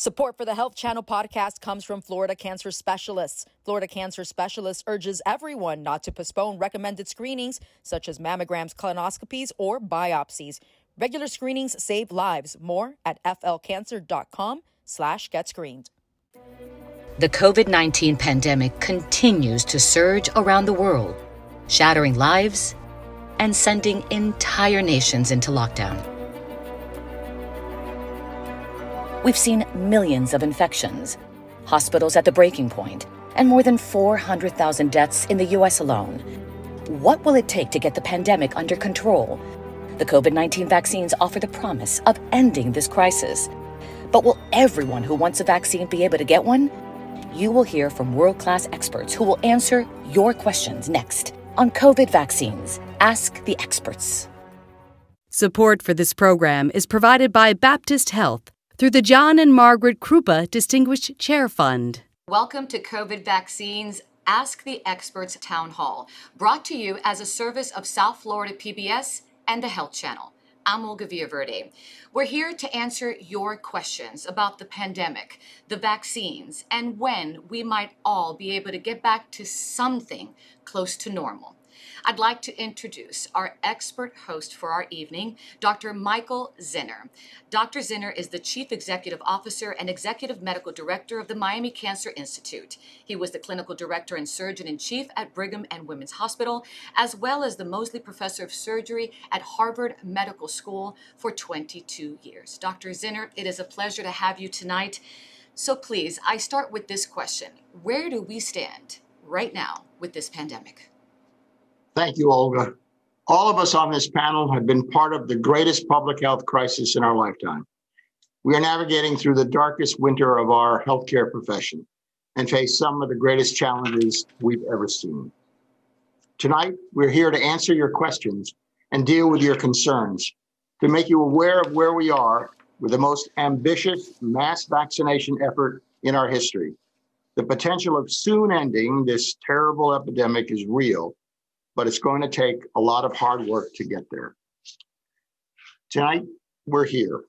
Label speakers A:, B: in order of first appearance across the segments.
A: Support for the Health Channel podcast comes from Florida Cancer Specialists. Florida Cancer Specialists urges everyone not to postpone recommended screenings such as mammograms, colonoscopies, or biopsies. Regular screenings save lives. More at flcancer.com slash get screened.
B: The COVID-19 pandemic continues to surge around the world, shattering lives and sending entire nations into lockdown. We've seen millions of infections, hospitals at the breaking point, and more than 400,000 deaths in the US alone. What will it take to get the pandemic under control? The COVID 19 vaccines offer the promise of ending this crisis. But will everyone who wants a vaccine be able to get one? You will hear from world class experts who will answer your questions next on COVID vaccines. Ask the experts.
C: Support for this program is provided by Baptist Health through the John and Margaret Krupa Distinguished Chair Fund.
B: Welcome to COVID Vaccines Ask the Experts Town Hall, brought to you as a service of South Florida PBS and the Health Channel. I'm Olga Villaverde. We're here to answer your questions about the pandemic, the vaccines, and when we might all be able to get back to something close to normal. I'd like to introduce our expert host for our evening, Dr. Michael Zinner. Dr. Zinner is the Chief Executive Officer and Executive Medical Director of the Miami Cancer Institute. He was the Clinical Director and Surgeon in Chief at Brigham and Women's Hospital, as well as the Moseley Professor of Surgery at Harvard Medical School for 22 years. Dr. Zinner, it is a pleasure to have you tonight. So please, I start with this question Where do we stand right now with this pandemic?
D: Thank you, Olga. All of us on this panel have been part of the greatest public health crisis in our lifetime. We are navigating through the darkest winter of our healthcare profession and face some of the greatest challenges we've ever seen. Tonight, we're here to answer your questions and deal with your concerns to make you aware of where we are with the most ambitious mass vaccination effort in our history. The potential of soon ending this terrible epidemic is real, but it's going to take a lot of hard work to get there. Tonight, we're here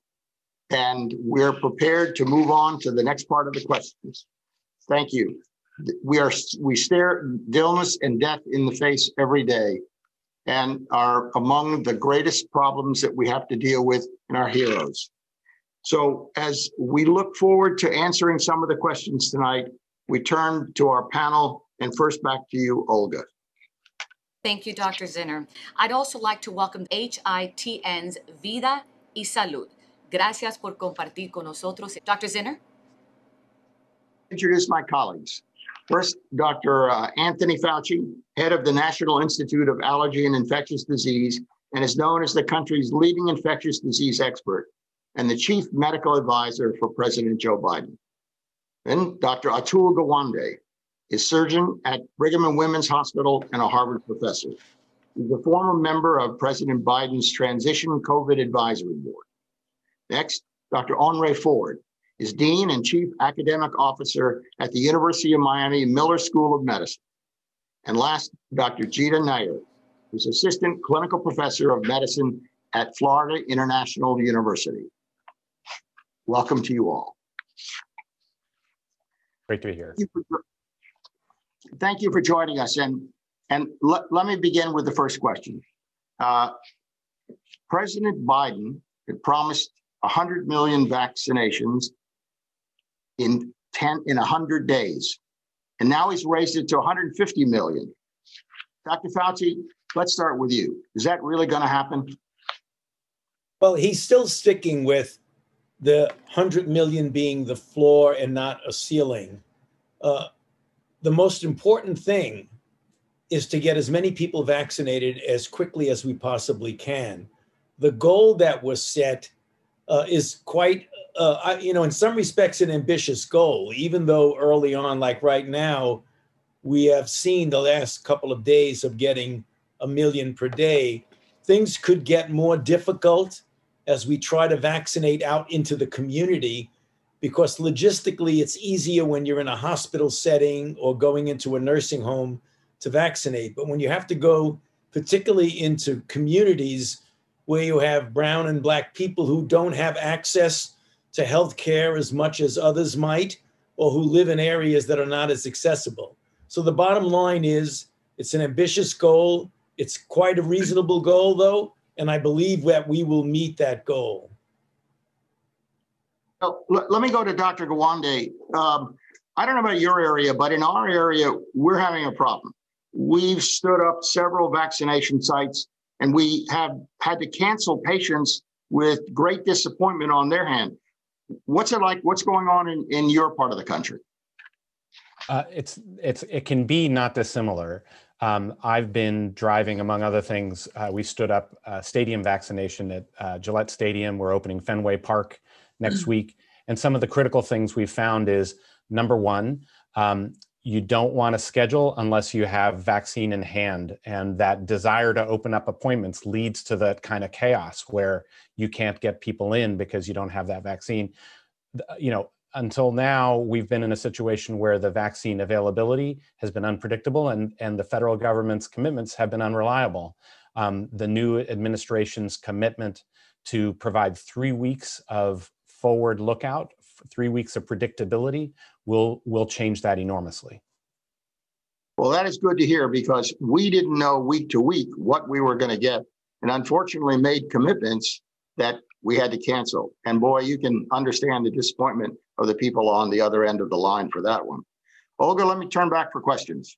D: and we're prepared to move on to the next part of the questions. Thank you. We are we stare illness and death in the face every day and are among the greatest problems that we have to deal with in our heroes. So as we look forward to answering some of the questions tonight, we turn to our panel and first back to you, Olga.
B: Thank you, Dr. Zinner. I'd also like to welcome HITN's Vida y Salud. Gracias por compartir con nosotros. Dr. Zinner?
D: Introduce my colleagues. First, Dr. Uh, Anthony Fauci, head of the National Institute of Allergy and Infectious Disease, and is known as the country's leading infectious disease expert and the chief medical advisor for President Joe Biden. Then Dr. Atul Gawande, is surgeon at Brigham and Women's Hospital and a Harvard professor. He's a former member of President Biden's Transition COVID Advisory Board. Next, Dr. Henry Ford is Dean and Chief Academic Officer at the University of Miami Miller School of Medicine. And last, Dr. Geeta Nair, who's Assistant Clinical Professor of Medicine at Florida International University. Welcome to you all.
E: Great to be here
D: thank you for joining us. And and let, let me begin with the first question. Uh, President Biden had promised 100 million vaccinations in 10 in 100 days. And now he's raised it to 150 million. Dr. Fauci, let's start with you. Is that really going to happen?
F: Well, he's still sticking with the 100 million being the floor and not a ceiling. Uh, the most important thing is to get as many people vaccinated as quickly as we possibly can. The goal that was set uh, is quite, uh, you know, in some respects, an ambitious goal, even though early on, like right now, we have seen the last couple of days of getting a million per day. Things could get more difficult as we try to vaccinate out into the community because logistically it's easier when you're in a hospital setting or going into a nursing home to vaccinate. But when you have to go, particularly into communities where you have brown and black people who don't have access to health care as much as others might, or who live in areas that are not as accessible. So the bottom line is it's an ambitious goal. It's quite a reasonable goal, though, and I believe that we will meet that goal.
D: Let, me go to Dr. Gawande. Um, I don't know about your area, but in our area, we're having a problem. We've stood up several vaccination sites and we have had to cancel patients with great disappointment on their hand. What's it like? What's going on in, in your part of the country?
E: Uh, it's it's it can be not dissimilar. Um, I've been driving, among other things. Uh, we stood up a stadium vaccination at uh, Gillette Stadium. We're opening Fenway Park next week, and some of the critical things we found is number one, um, you don't want to schedule unless you have vaccine in hand. And that desire to open up appointments leads to that kind of chaos where you can't get people in because you don't have that vaccine. You know until now we've been in a situation where the vaccine availability has been unpredictable and and the federal government's commitments have been unreliable. Um, the new administration's commitment to provide three weeks of forward lookout three weeks of predictability will will change that enormously.
D: Well, that is good to hear because we didn't know week to week what we were going to get, and unfortunately made commitments that we had to cancel. And boy, you can understand the disappointment of the people on the other end of the line for that one. Olga, let me turn back for questions.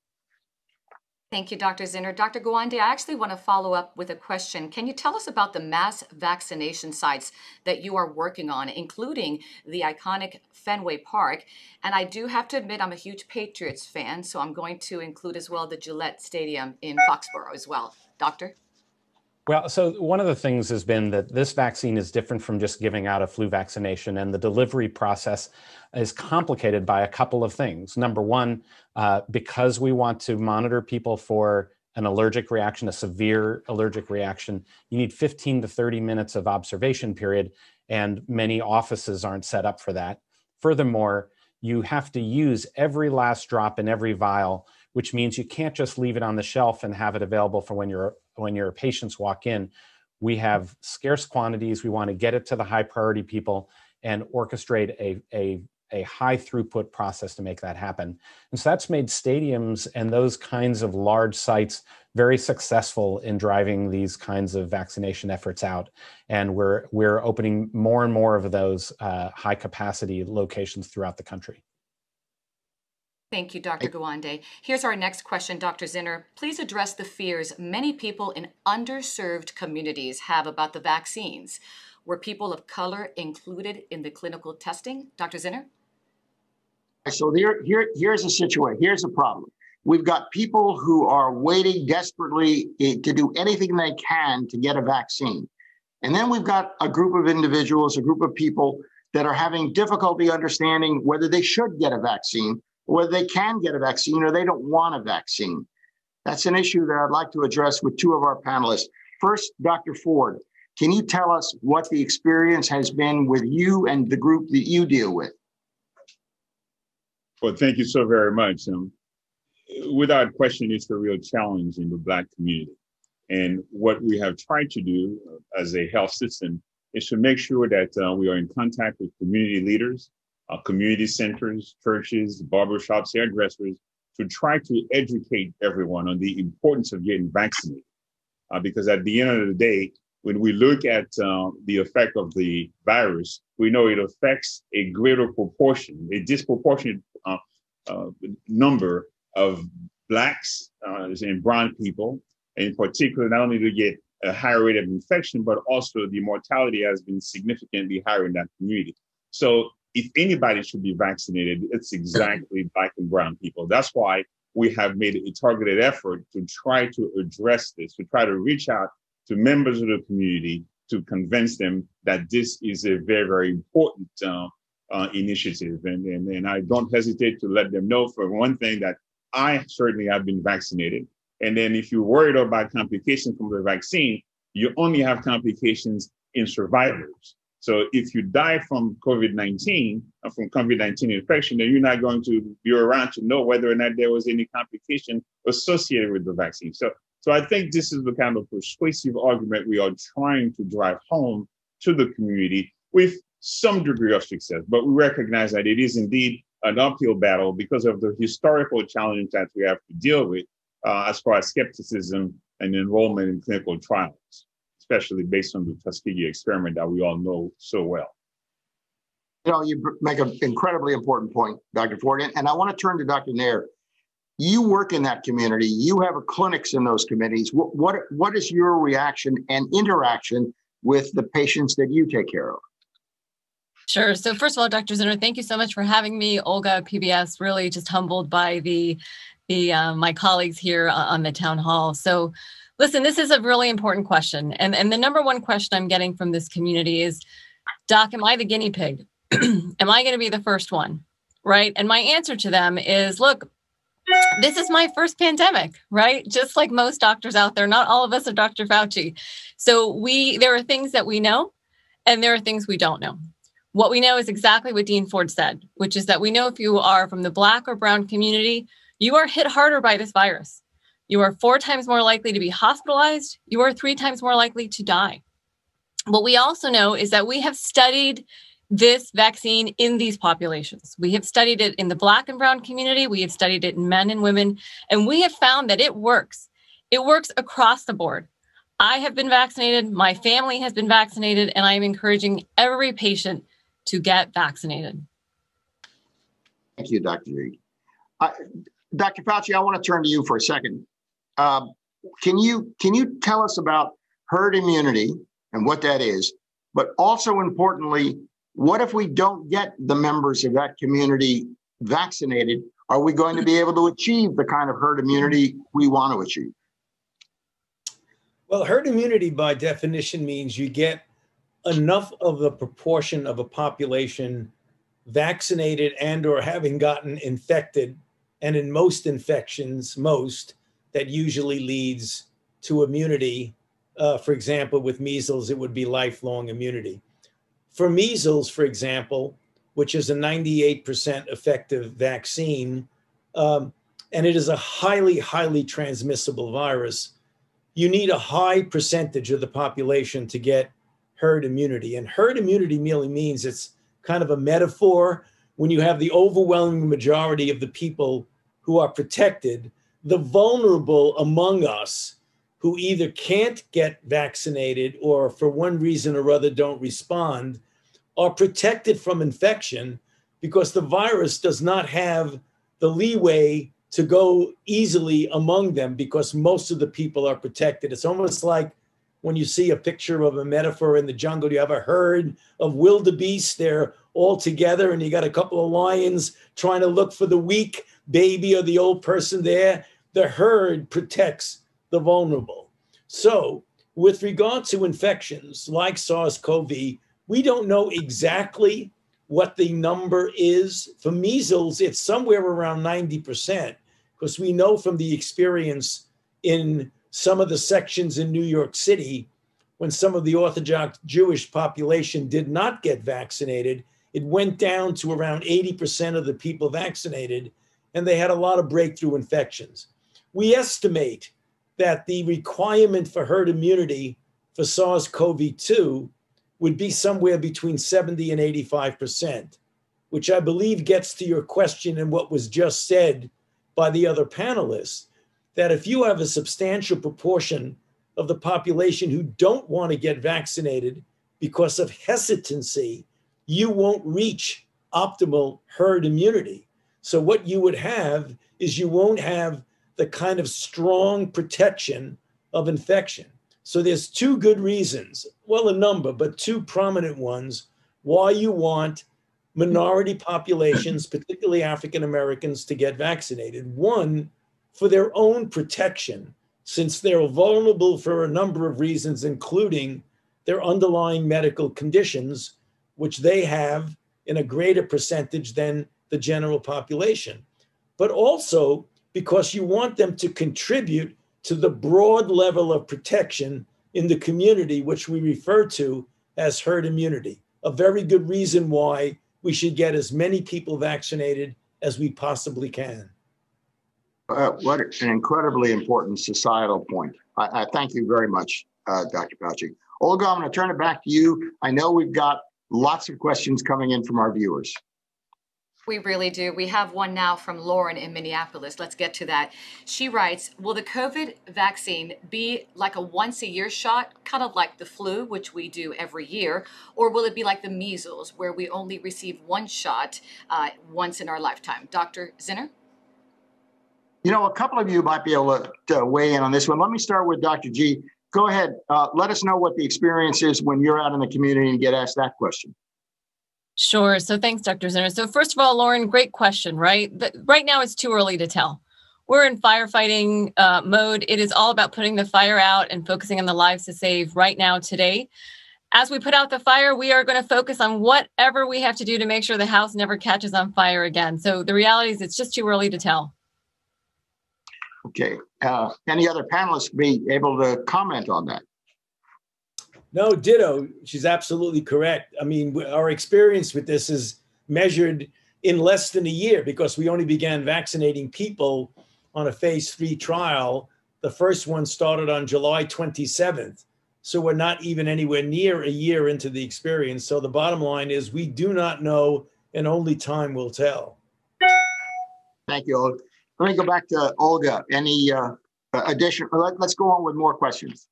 B: Thank you, Dr. Zinner. Dr. Gawande, I actually want to follow up with a question. Can you tell us about the mass vaccination sites that you are working on, including the iconic Fenway Park? And I do have to admit, I'm a huge Patriots fan, so I'm going to include as well the Gillette Stadium in Foxborough as well. Doctor?
E: Well, so one of the things has been that this vaccine is different from just giving out a flu vaccination, and the delivery process is complicated by a couple of things. Number one, uh, because we want to monitor people for an allergic reaction, a severe allergic reaction, you need 15 to 30 minutes of observation period, and many offices aren't set up for that. Furthermore, you have to use every last drop in every vial, which means you can't just leave it on the shelf and have it available for when you're when your patients walk in, we have scarce quantities. We want to get it to the high priority people and orchestrate a, a, a high throughput process to make that happen. And so that's made stadiums and those kinds of large sites very successful in driving these kinds of vaccination efforts out. And we're, we're opening more and more of those uh, high capacity locations throughout the country.
B: Thank you, Dr. Gawande. Here's our next question, Dr. Zinner. Please address the fears many people in underserved communities have about the vaccines. Were people of color included in the clinical testing? Dr. Zinner?
D: So there, here, here's a situation. Here's a problem. We've got people who are waiting desperately eh, to do anything they can to get a vaccine. And then we've got a group of individuals, a group of people that are having difficulty understanding whether they should get a vaccine whether they can get a vaccine or they don't want a vaccine. That's an issue that I'd like to address with two of our panelists. First, Dr. Ford, can you tell us what the experience has been with you and the group that you deal with?
G: Well, thank you so very much. Um, without question, it's a real challenge in the Black community. And what we have tried to do uh, as a health system is to make sure that uh, we are in contact with community leaders, uh, community centers, churches, barbershops, hairdressers, to try to educate everyone on the importance of getting vaccinated. Uh, because at the end of the day, when we look at uh, the effect of the virus, we know it affects a greater proportion, a disproportionate uh, uh, number of blacks uh, and brown people, in particular, not only do to get a higher rate of infection, but also the mortality has been significantly higher in that community. So if anybody should be vaccinated, it's exactly black and brown people. That's why we have made a targeted effort to try to address this, to try to reach out to members of the community to convince them that this is a very, very important uh, uh, initiative. And, and, and I don't hesitate to let them know, for one thing, that I certainly have been vaccinated. And then if you're worried about complications from the vaccine, you only have complications in survivors. So if you die from COVID-19, uh, from COVID-19 infection, then you're not going to be around to know whether or not there was any complication associated with the vaccine. So, so I think this is the kind of persuasive argument we are trying to drive home to the community with some degree of success, but we recognize that it is indeed an uphill battle because of the historical challenges that we have to deal with uh, as far as skepticism and enrollment in clinical trials, especially based on the Tuskegee experiment that we all know so well.
D: You know, you make an incredibly important point, Dr. Ford, and I want to turn to Dr. Nair. You work in that community. You have clinics in those committees. What, what what is your reaction and interaction with the patients that you take care of?
H: Sure. So first of all, Dr. Zinner, thank you so much for having me. Olga, PBS, really just humbled by the the uh, my colleagues here on the town hall. So listen, this is a really important question. And, and the number one question I'm getting from this community is, Doc, am I the guinea pig? am I going to be the first one? Right. And my answer to them is, look, this is my first pandemic, right? Just like most doctors out there, not all of us are Dr. Fauci. So we there are things that we know and there are things we don't know. What we know is exactly what Dean Ford said, which is that we know if you are from the Black or Brown community, you are hit harder by this virus. You are four times more likely to be hospitalized. You are three times more likely to die. What we also know is that we have studied this vaccine in these populations. We have studied it in the Black and Brown community, we have studied it in men and women, and we have found that it works. It works across the board. I have been vaccinated, my family has been vaccinated, and I am encouraging every patient to get vaccinated.
D: Thank you, Dr. Reed. Dr. Fauci, I want to turn to you for a second. Uh, can you can you tell us about herd immunity and what that is, but also importantly, what if we don't get the members of that community vaccinated? Are we going to be able to achieve the kind of herd immunity we want to achieve?
F: Well, herd immunity by definition means you get enough of the proportion of a population vaccinated and or having gotten infected and in most infections most that usually leads to immunity uh, for example with measles it would be lifelong immunity for measles for example which is a 98% effective vaccine um, and it is a highly highly transmissible virus you need a high percentage of the population to get herd immunity. And herd immunity merely means it's kind of a metaphor when you have the overwhelming majority of the people who are protected, the vulnerable among us who either can't get vaccinated or for one reason or other don't respond are protected from infection because the virus does not have the leeway to go easily among them because most of the people are protected. It's almost like when you see a picture of a metaphor in the jungle, you have a herd of wildebeest. They're all together, and you got a couple of lions trying to look for the weak baby or the old person there. The herd protects the vulnerable. So, with regard to infections like SARS CoV, we don't know exactly what the number is. For measles, it's somewhere around 90%, because we know from the experience in some of the sections in New York City, when some of the Orthodox Jewish population did not get vaccinated, it went down to around 80% of the people vaccinated, and they had a lot of breakthrough infections. We estimate that the requirement for herd immunity for SARS CoV 2 would be somewhere between 70 and 85%, which I believe gets to your question and what was just said by the other panelists that if you have a substantial proportion of the population who don't want to get vaccinated because of hesitancy, you won't reach optimal herd immunity. So, what you would have is you won't have the kind of strong protection of infection. So, there's two good reasons, well, a number, but two prominent ones why you want minority populations, particularly African Americans, to get vaccinated. One, for their own protection, since they're vulnerable for a number of reasons, including their underlying medical conditions, which they have in a greater percentage than the general population, but also because you want them to contribute to the broad level of protection in the community, which we refer to as herd immunity. A very good reason why we should get as many people vaccinated as we possibly can.
D: Uh, what an incredibly important societal point. I, I thank you very much, uh, Dr. Fauci. Olga, I'm going to turn it back to you. I know we've got lots of questions coming in from our viewers.
B: We really do. We have one now from Lauren in Minneapolis. Let's get to that. She writes Will the COVID vaccine be like a once a year shot, kind of like the flu, which we do every year, or will it be like the measles, where we only receive one shot uh, once in our lifetime? Dr. Zinner?
D: You know, a couple of you might be able to, weigh in on this one. Let me start with Dr. G. Go ahead. Uh, let us know what the experience is when you're out in the community and get asked that question.
H: Sure. So thanks, Dr. Zinner. So first of all, Lauren, great question, right? But right now it's too early to tell. We're in firefighting uh, mode. It is all about putting the fire out and focusing on the lives to save right now, today. As we put out the fire, we are going to focus on whatever we have to do to make sure the house never catches on fire again. So the reality is it's just too early to tell.
D: Okay. Uh, any other panelists be able to comment on that?
F: No, ditto. She's absolutely correct. I mean, our experience with this is measured in less than a year because we only began vaccinating people on a phase three trial. The first one started on July 27th. So we're not even anywhere near a year into the experience. So the bottom line is we do not know, and only time will tell.
D: Thank you, Olga. Let me go back to Olga. Any uh, addition? Let, let's go on with more questions.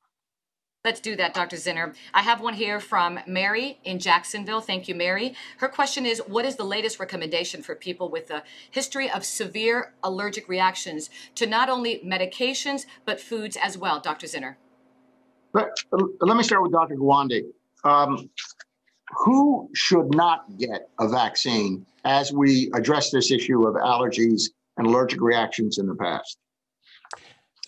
B: Let's do that, Dr. Zinner. I have one here from Mary in Jacksonville. Thank you, Mary. Her question is What is the latest recommendation for people with a history of severe allergic reactions to not only medications, but foods as well, Dr. Zinner?
D: But, let me start with Dr. Gawande. Um, who should not get a vaccine as we address this issue of allergies and allergic reactions in the past?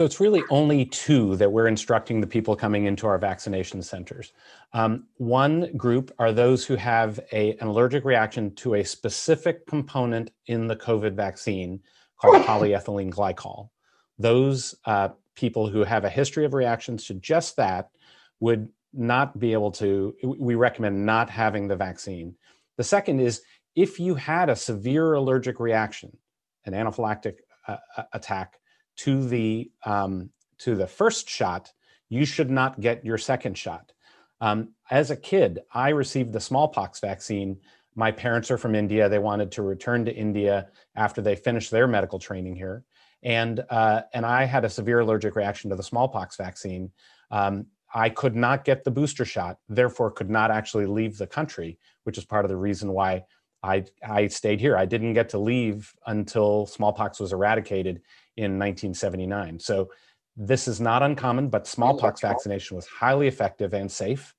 E: So it's really only two that we're instructing the people coming into our vaccination centers. Um, one group are those who have a, an allergic reaction to a specific component in the COVID vaccine called polyethylene glycol. Those uh, people who have a history of reactions to just that would not be able to, we recommend not having the vaccine. The second is if you had a severe allergic reaction, an anaphylactic uh, attack, to the um, to the first shot, you should not get your second shot. Um, as a kid, I received the smallpox vaccine. My parents are from India. They wanted to return to India after they finished their medical training here, and uh, and I had a severe allergic reaction to the smallpox vaccine. Um, I could not get the booster shot, therefore could not actually leave the country, which is part of the reason why I I stayed here. I didn't get to leave until smallpox was eradicated in 1979. So this is not uncommon, but smallpox vaccination was highly effective and safe.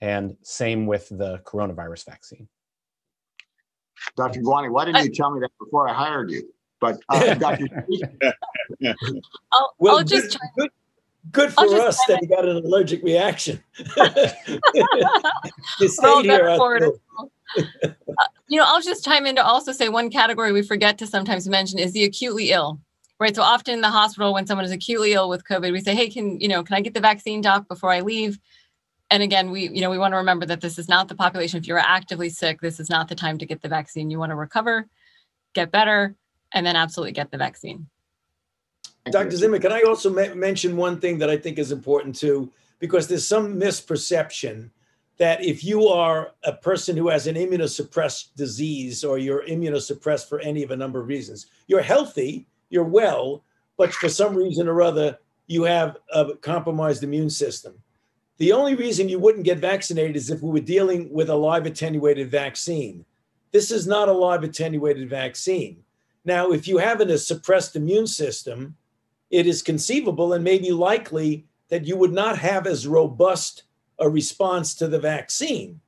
E: And same with the coronavirus vaccine.
D: Dr. Gawande, why didn't you tell me that before I hired you? But uh, Dr.
H: I'll, well, I'll just
F: good, good, for us that he got an allergic reaction. you stayed here. uh,
H: you know, I'll just chime in to also say one category we forget to sometimes mention is the acutely ill right? So often in the hospital, when someone is acutely ill with COVID, we say, "Hey, can you know, can I get the vaccine, doc, before I leave?" And again, we you know we want to remember that this is not the population. If you're actively sick, this is not the time to get the vaccine. You want to recover, get better, and then absolutely get the vaccine.
F: Dr. Zinner, can I also ma- mention one thing that I think is important too, because there's some misperception that if you are a person who has an immunosuppressed disease or you're immunosuppressed for any of a number of reasons, you're healthy, you're well, but for some reason or other, you have a compromised immune system. The only reason you wouldn't get vaccinated is if we were dealing with a live attenuated vaccine. This is not a live attenuated vaccine. Now, if you have a suppressed immune system, it is conceivable and maybe likely that you would not have as robust a response to the vaccine.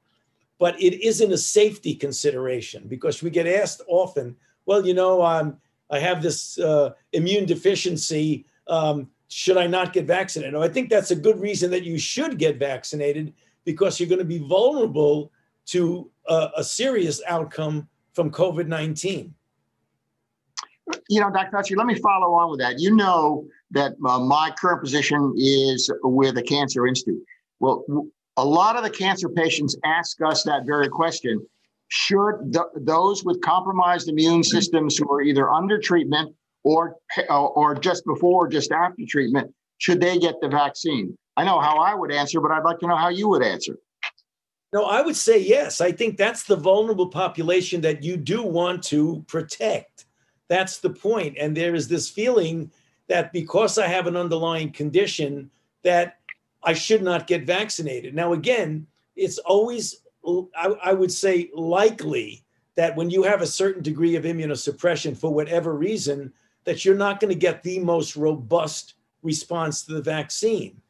F: But it isn't a safety consideration because we get asked often, well, you know, um, I have this uh, immune deficiency. Um, should I not get vaccinated? I think that's a good reason that you should get vaccinated because you're going to be vulnerable to a, a serious outcome from COVID 19.
D: You know, Dr. Fauci, let me follow on with that. You know that uh, my current position is with the Cancer Institute. Well, a lot of the cancer patients ask us that very question should th- those with compromised immune mm. systems who are either under treatment or uh, or just before or just after treatment should they get the vaccine i know how i would answer but i'd like to know how you would answer
F: No, I would say yes. I think that's the vulnerable population that you do want to protect. That's the point. And there is this feeling that because I have an underlying condition, that I should not get vaccinated. Now, again, it's always, I, I would say, likely that when you have a certain degree of immunosuppression for whatever reason, that you're not going to get the most robust response to the vaccine.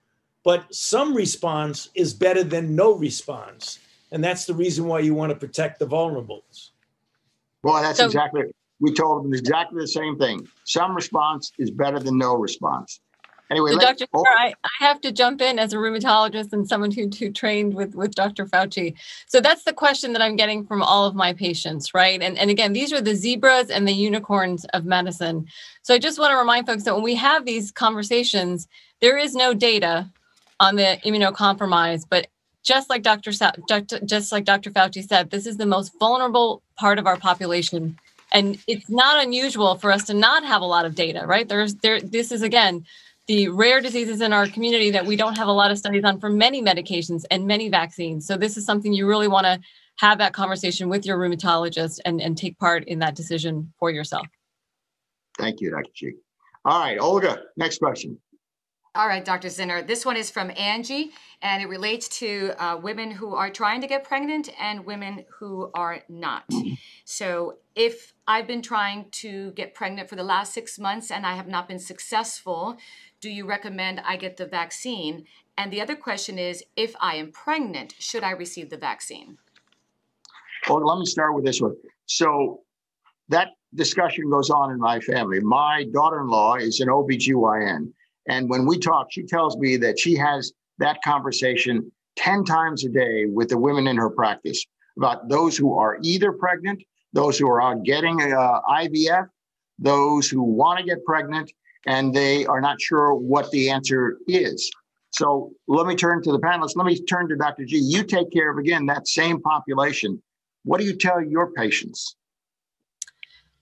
F: But some response is better than no response. And that's the reason why you want to protect the vulnerables.
D: Well, that's so, exactly, we told them exactly the same thing. Some response is better than no response. Anyway,
H: so Dr. Oh. I, I have to jump in as a rheumatologist and someone who, who trained with, with Dr. Fauci. So that's the question that I'm getting from all of my patients, right? And, and again, these are the zebras and the unicorns of medicine. So I just want to remind folks that when we have these conversations, there is no data on the immunocompromised, but just like Dr. Sa- just like Dr. Fauci said, this is the most vulnerable part of our population and it's not unusual for us to not have a lot of data right there's there this is again the rare diseases in our community that we don't have a lot of studies on for many medications and many vaccines. So this is something you really want to have that conversation with your rheumatologist and, and take part in that decision for yourself.
D: Thank you, Dr. G. All right, Olga, next question.
B: All right, Dr. Zinner. This one is from Angie, and it relates to uh, women who are trying to get pregnant and women who are not. So, if I've been trying to get pregnant for the last six months and I have not been successful, do you recommend I get the vaccine? And the other question is if I am pregnant, should I receive the vaccine?
D: Well, let me start with this one. So that discussion goes on in my family. My daughter in law is an OBGYN. And when we talk, she tells me that she has that conversation 10 times a day with the women in her practice about those who are either pregnant, those who are getting uh, IVF, those who want to get pregnant, and they are not sure what the answer is. So let me turn to the panelists. Let me turn to Dr. G. You take care of, again, that same population. What do you tell your patients?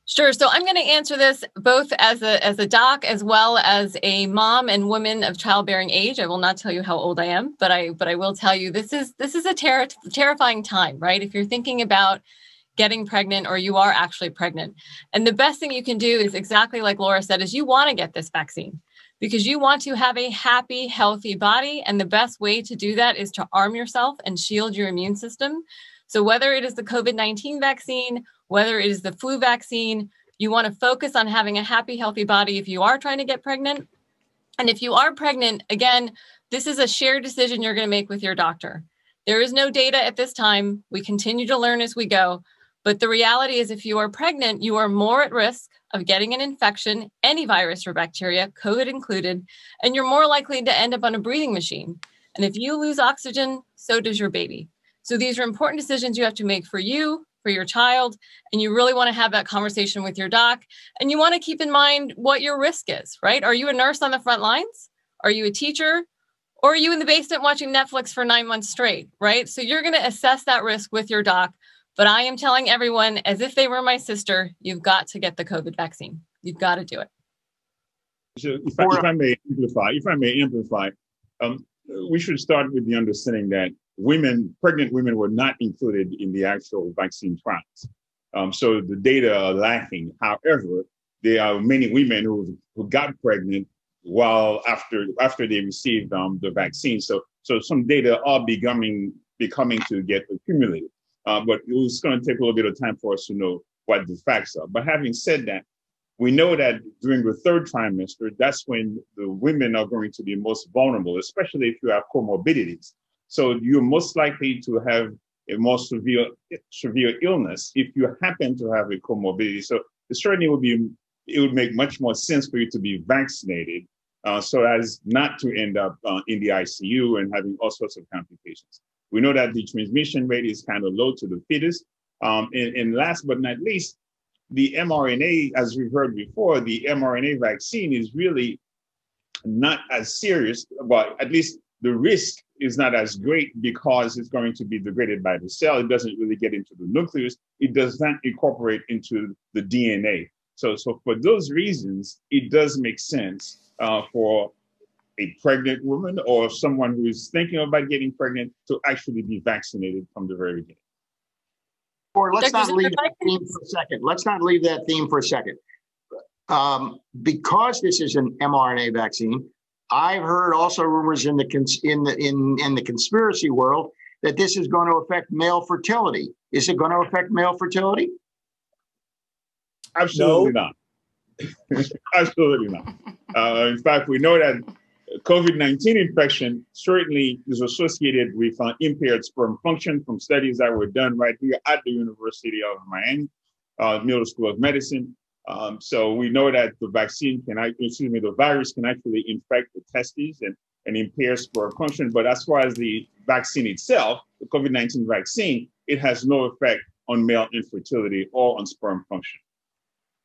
H: Sure. So I'm going to answer this both as a as a doc as well as a mom and woman of childbearing age. I will not tell you how old I am, but I but I will tell you this is this is a ter- terrifying time, right? If you're thinking about getting pregnant or you are actually pregnant. And the best thing you can do is exactly like Laura said is you want to get this vaccine because you want to have a happy, healthy body and the best way to do that is to arm yourself and shield your immune system. So whether it is the COVID-19 vaccine, whether it is the flu vaccine, you want to focus on having a happy, healthy body if you are trying to get pregnant. And if you are pregnant, again, this is a shared decision you're going to make with your doctor. There is no data at this time. We continue to learn as we go. But the reality is, if you are pregnant, you are more at risk of getting an infection, any virus or bacteria, COVID included, and you're more likely to end up on a breathing machine. And if you lose oxygen, so does your baby. So these are important decisions you have to make for you, for your child, and you really want to have that conversation with your doc. And you want to keep in mind what your risk is, right? Are you a nurse on the front lines? Are you a teacher? Or are you in the basement watching Netflix for nine months straight, right? So you're going to assess that risk with your doc but I am telling everyone, as if they were my sister, you've got to get the COVID vaccine. You've got to do it.
G: So if, I, if I may amplify, if I may amplify, um, we should start with the understanding that women, pregnant women, were not included in the actual vaccine trials. Um, so the data are lacking. However, there are many women who who got pregnant while after after they received um, the vaccine. So so some data are becoming becoming to get accumulated. Uh, but it's going to take a little bit of time for us to know what the facts are. But having said that, we know that during the third trimester, that's when the women are going to be most vulnerable, especially if you have comorbidities. So you're most likely to have a more severe severe illness if you happen to have a comorbidity. So it certainly would be it would make much more sense for you to be vaccinated, uh, so as not to end up uh, in the ICU and having all sorts of complications. We know that the transmission rate is kind of low to the fetus. Um, and, and last but not least, the mRNA, as we've heard before, the mRNA vaccine is really not as serious, but at least the risk is not as great because it's going to be degraded by the cell. It doesn't really get into the nucleus. It does not incorporate into the DNA. So, so for those reasons, it does make sense uh, for a pregnant woman or someone who is thinking about getting pregnant to actually be vaccinated from the very beginning.
D: Or let's not leave that theme for a second. Let's not leave that theme for a second. Um, because this is an mRNA vaccine, I've heard also rumors in the cons- in the in in the conspiracy world that this is going to affect male fertility. Is it going to affect male fertility?
G: Absolutely no. not. Absolutely not. Uh, in fact, we know that COVID 19 infection certainly is associated with uh, impaired sperm function from studies that were done right here at the University of Miami, uh, Miller School of Medicine. Um, so we know that the vaccine can, excuse me, the virus can actually infect the testes and, and impair sperm function. But as far as the vaccine itself, the COVID 19 vaccine, it has no effect on male infertility or on sperm function.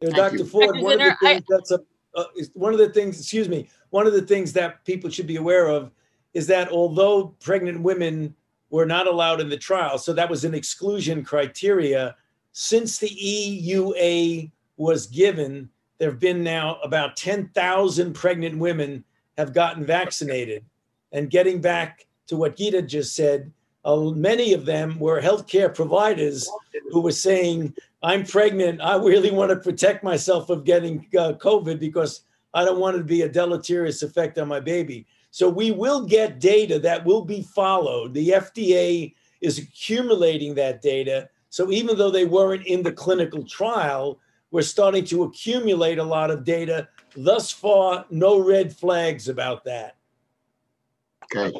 F: You know, Dr. Ford, one of the things I, that's a uh, one of the things, excuse me, one of the things that people should be aware of is that although pregnant women were not allowed in the trial, so that was an exclusion criteria, since the EUA was given, there have been now about 10,000 pregnant women have gotten vaccinated. And getting back to what Gita just said, uh, many of them were healthcare providers who were saying, I'm pregnant. I really want to protect myself of getting uh, COVID because I don't want it to be a deleterious effect on my baby. So we will get data that will be followed. The FDA is accumulating that data. So even though they weren't in the clinical trial, we're starting to accumulate a lot of data. Thus far, no red flags about that.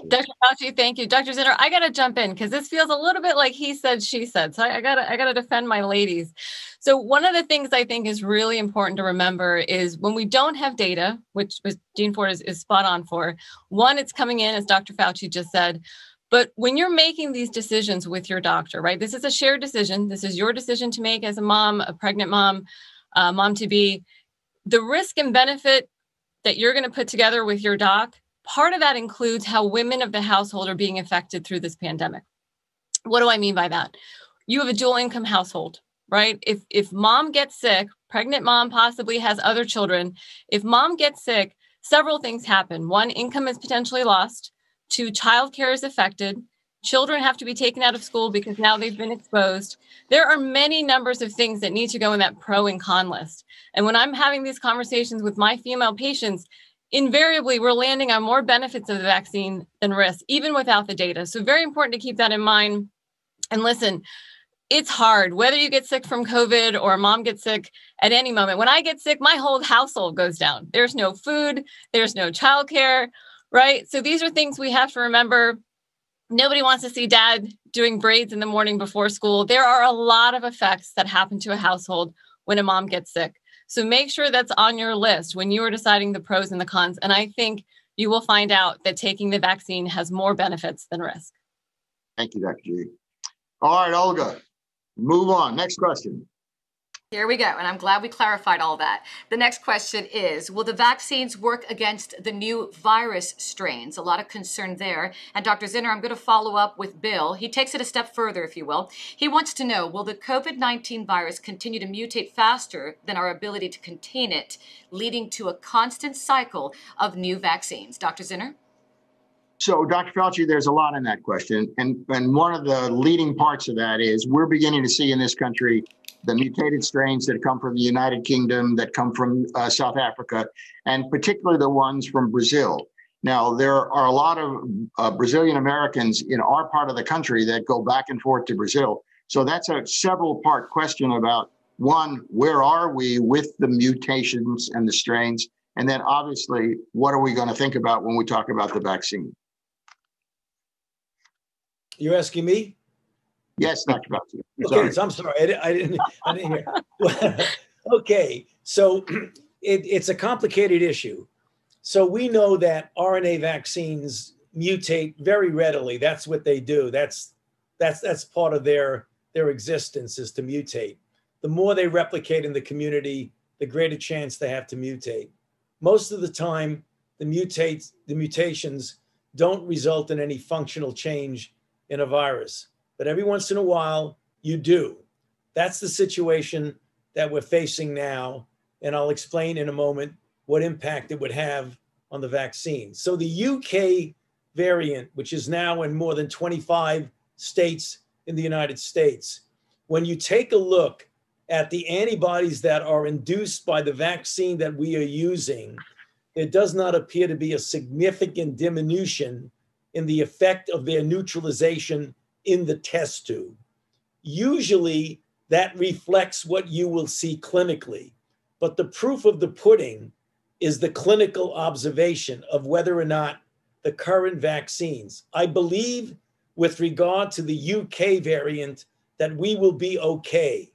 H: Dr. Fauci, thank you. Dr. Zinner, I gotta jump in because this feels a little bit like he said, she said. So I, I, gotta I gotta defend my ladies. So one of the things I think is really important to remember is when we don't have data, which was Dean Ford is, is spot on for, one, it's coming in, as Dr. Fauci just said. But when you're making these decisions with your doctor, right? This is a shared decision. This is your decision to make as a mom, a pregnant mom, uh, mom to be. The risk and benefit that you're going to put together with your doc Part of that includes how women of the household are being affected through this pandemic. What do I mean by that? You have a dual income household, right? If if mom gets sick, pregnant mom possibly has other children. If mom gets sick, several things happen. One, income is potentially lost. Two, childcare is affected. Children have to be taken out of school because now they've been exposed. There are many numbers of things that need to go in that pro and con list. And when I'm having these conversations with my female patients, invariably we're landing on more benefits of the vaccine than risk, even without the data. So, very important to keep that in mind. And listen, it's hard whether you get sick from COVID or mom gets sick at any moment. When I get sick, my whole household goes down. There's no food, there's no childcare, right? So, these are things we have to remember. Nobody wants to see dad doing braids in the morning before school. There are a lot of effects that happen to a household when a mom gets sick. So make sure that's on your list when you are deciding the pros and the cons. And I think you will find out that taking the vaccine has more benefits than risk.
D: Thank you, Dr. G. All right, Olga, move on. Next question.
B: Here we go. And I'm glad we clarified all that. The next question is Will the vaccines work against the new virus strains? A lot of concern there. And Dr. Zinner, I'm going to follow up with Bill. He takes it a step further, if you will. He wants to know Will the COVID 19 virus continue to mutate faster than our ability to contain it, leading to a constant cycle of new vaccines? Dr. Zinner?
D: So, Dr. Fauci, there's a lot in that question. And, and one of the leading parts of that is we're beginning to see in this country the mutated strains that come from the United Kingdom, that come from uh, South Africa, and particularly the ones from Brazil. Now, there are a lot of uh, Brazilian Americans in our part of the country that go back and forth to Brazil. So that's a several part question about one, where are we with the mutations and the strains? And then obviously, what are we going to think about when we talk about the vaccine?
F: You're asking me?
D: Yes, Dr. Fauci.
F: Okay, so I'm sorry. I, I, didn't, I didn't hear. okay, so it, it's a complicated issue. So we know that RNA vaccines mutate very readily. That's what they do. That's that's that's part of their their existence is to mutate. The more they replicate in the community, the greater chance they have to mutate. Most of the time, the mutates the mutations don't result in any functional change in a virus but every once in a while you do. That's the situation that we're facing now. And I'll explain in a moment what impact it would have on the vaccine. So the UK variant, which is now in more than 25 states in the United States, when you take a look at the antibodies that are induced by the vaccine that we are using, there does not appear to be a significant diminution in the effect of their neutralization in the test tube. Usually, that reflects what you will see clinically. But the proof of the pudding is the clinical observation of whether or not the current vaccines. I believe, with regard to the UK variant, that we will be okay.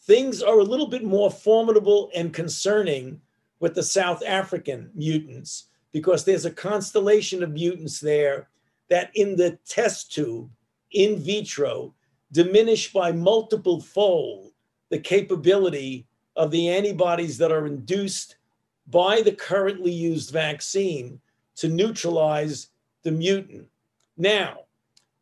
F: Things are a little bit more formidable and concerning with the South African mutants because there's a constellation of mutants there that in the test tube in vitro diminish by multiple fold the capability of the antibodies that are induced by the currently used vaccine to neutralize the mutant. Now,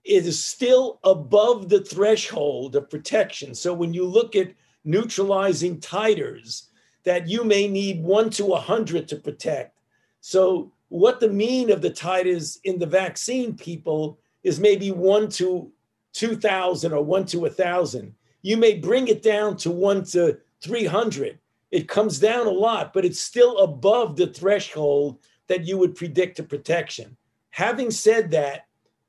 F: it is still above the threshold of protection. So when you look at neutralizing titers, that you may need one to a 100 to protect. So what the mean of the titers in the vaccine people is maybe one to 2,000 or one to a 1,000. You may bring it down to one to 300. It comes down a lot, but it's still above the threshold that you would predict a protection. Having said that,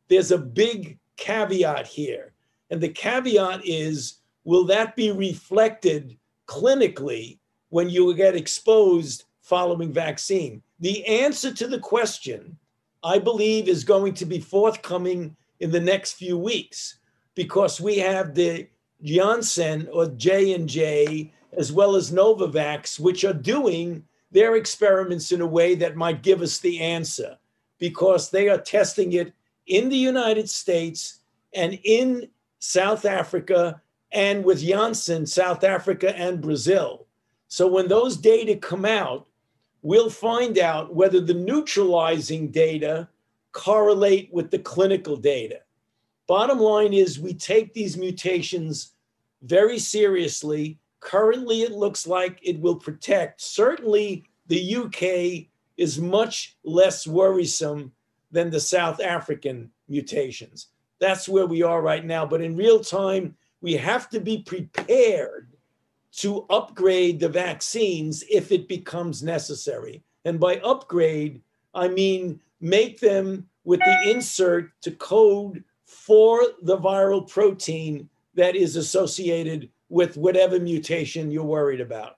F: there's a big caveat here. And the caveat is will that be reflected clinically when you get exposed following vaccine? The answer to the question, I believe, is going to be forthcoming in the next few weeks because we have the Janssen or J and J as well as Novavax, which are doing their experiments in a way that might give us the answer because they are testing it in the United States and in South Africa and with Janssen, South Africa and Brazil. So when those data come out, we'll find out whether the neutralizing data correlate with the clinical data. Bottom line is, we take these mutations very seriously. Currently, it looks like it will protect. Certainly, the UK is much less worrisome than the South African mutations. That's where we are right now. But in real time, we have to be prepared to upgrade the vaccines if it becomes necessary. And by upgrade, I mean make them with the insert to code for the viral protein that is associated with whatever mutation you're worried about.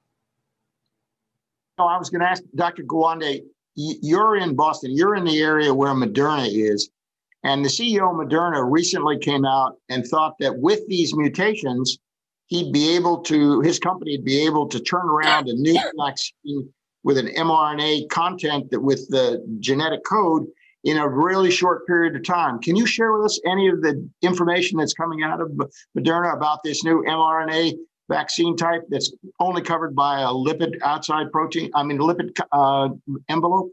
D: No, I was going to ask Dr. Gawande, you're in Boston, you're in the area where Moderna is. And the CEO of Moderna recently came out and thought that with these mutations, he'd be able to, his company would be able to turn around a new vaccine with an mRNA content that with the genetic code in a really short period of time. Can you share with us any of the information that's coming out of Moderna about this new mRNA vaccine type that's only covered by a lipid outside protein, I mean, lipid uh, envelope?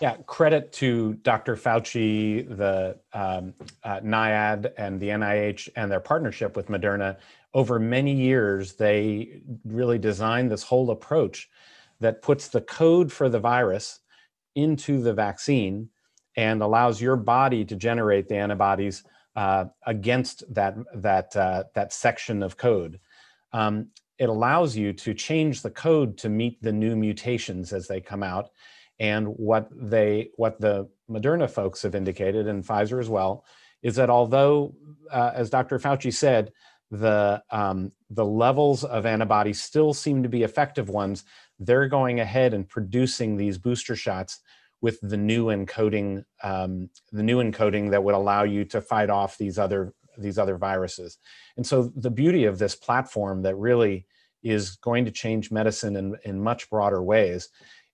E: Yeah, credit to Dr. Fauci, the um, uh, NIAID, and the NIH, and their partnership with Moderna over many years, they really designed this whole approach that puts the code for the virus into the vaccine and allows your body to generate the antibodies uh, against that that uh, that section of code. Um, it allows you to change the code to meet the new mutations as they come out. And what they what the Moderna folks have indicated and Pfizer as well is that although, uh, as Dr. Fauci said, the um, the levels of antibodies still seem to be effective ones. They're going ahead and producing these booster shots with the new encoding, um, the new encoding that would allow you to fight off these other these other viruses. And so the beauty of this platform that really is going to change medicine in, in much broader ways